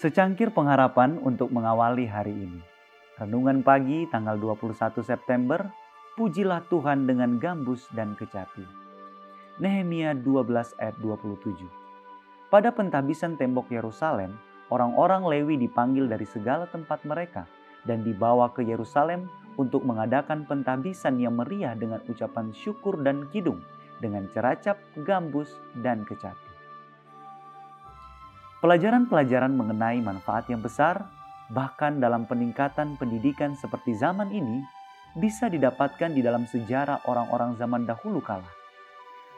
Secangkir pengharapan untuk mengawali hari ini. Renungan pagi tanggal 21 September, pujilah Tuhan dengan gambus dan kecapi. Nehemia 12 ayat 27. Pada pentabisan tembok Yerusalem, orang-orang Lewi dipanggil dari segala tempat mereka dan dibawa ke Yerusalem untuk mengadakan pentabisan yang meriah dengan ucapan syukur dan kidung dengan ceracap, gambus, dan kecapi. Pelajaran-pelajaran mengenai manfaat yang besar, bahkan dalam peningkatan pendidikan seperti zaman ini, bisa didapatkan di dalam sejarah orang-orang zaman dahulu kala.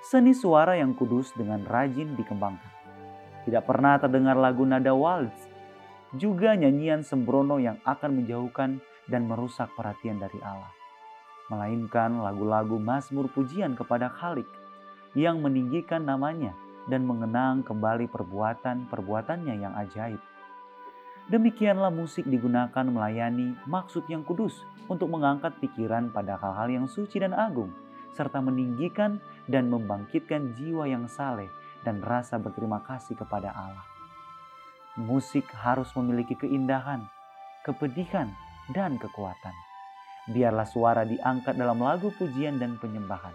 Seni suara yang kudus dengan rajin dikembangkan. Tidak pernah terdengar lagu nada waltz, juga nyanyian sembrono yang akan menjauhkan dan merusak perhatian dari Allah. Melainkan lagu-lagu mazmur pujian kepada Khalik yang meninggikan namanya dan mengenang kembali perbuatan-perbuatannya yang ajaib. Demikianlah musik digunakan melayani maksud yang kudus untuk mengangkat pikiran pada hal-hal yang suci dan agung, serta meninggikan dan membangkitkan jiwa yang saleh dan rasa berterima kasih kepada Allah. Musik harus memiliki keindahan, kepedihan, dan kekuatan. Biarlah suara diangkat dalam lagu pujian dan penyembahan.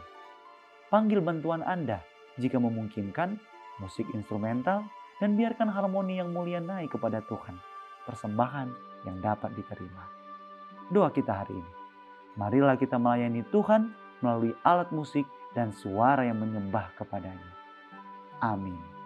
Panggil bantuan Anda jika memungkinkan, musik instrumental, dan biarkan harmoni yang mulia naik kepada Tuhan, persembahan yang dapat diterima. Doa kita hari ini, marilah kita melayani Tuhan melalui alat musik dan suara yang menyembah kepadanya. Amin.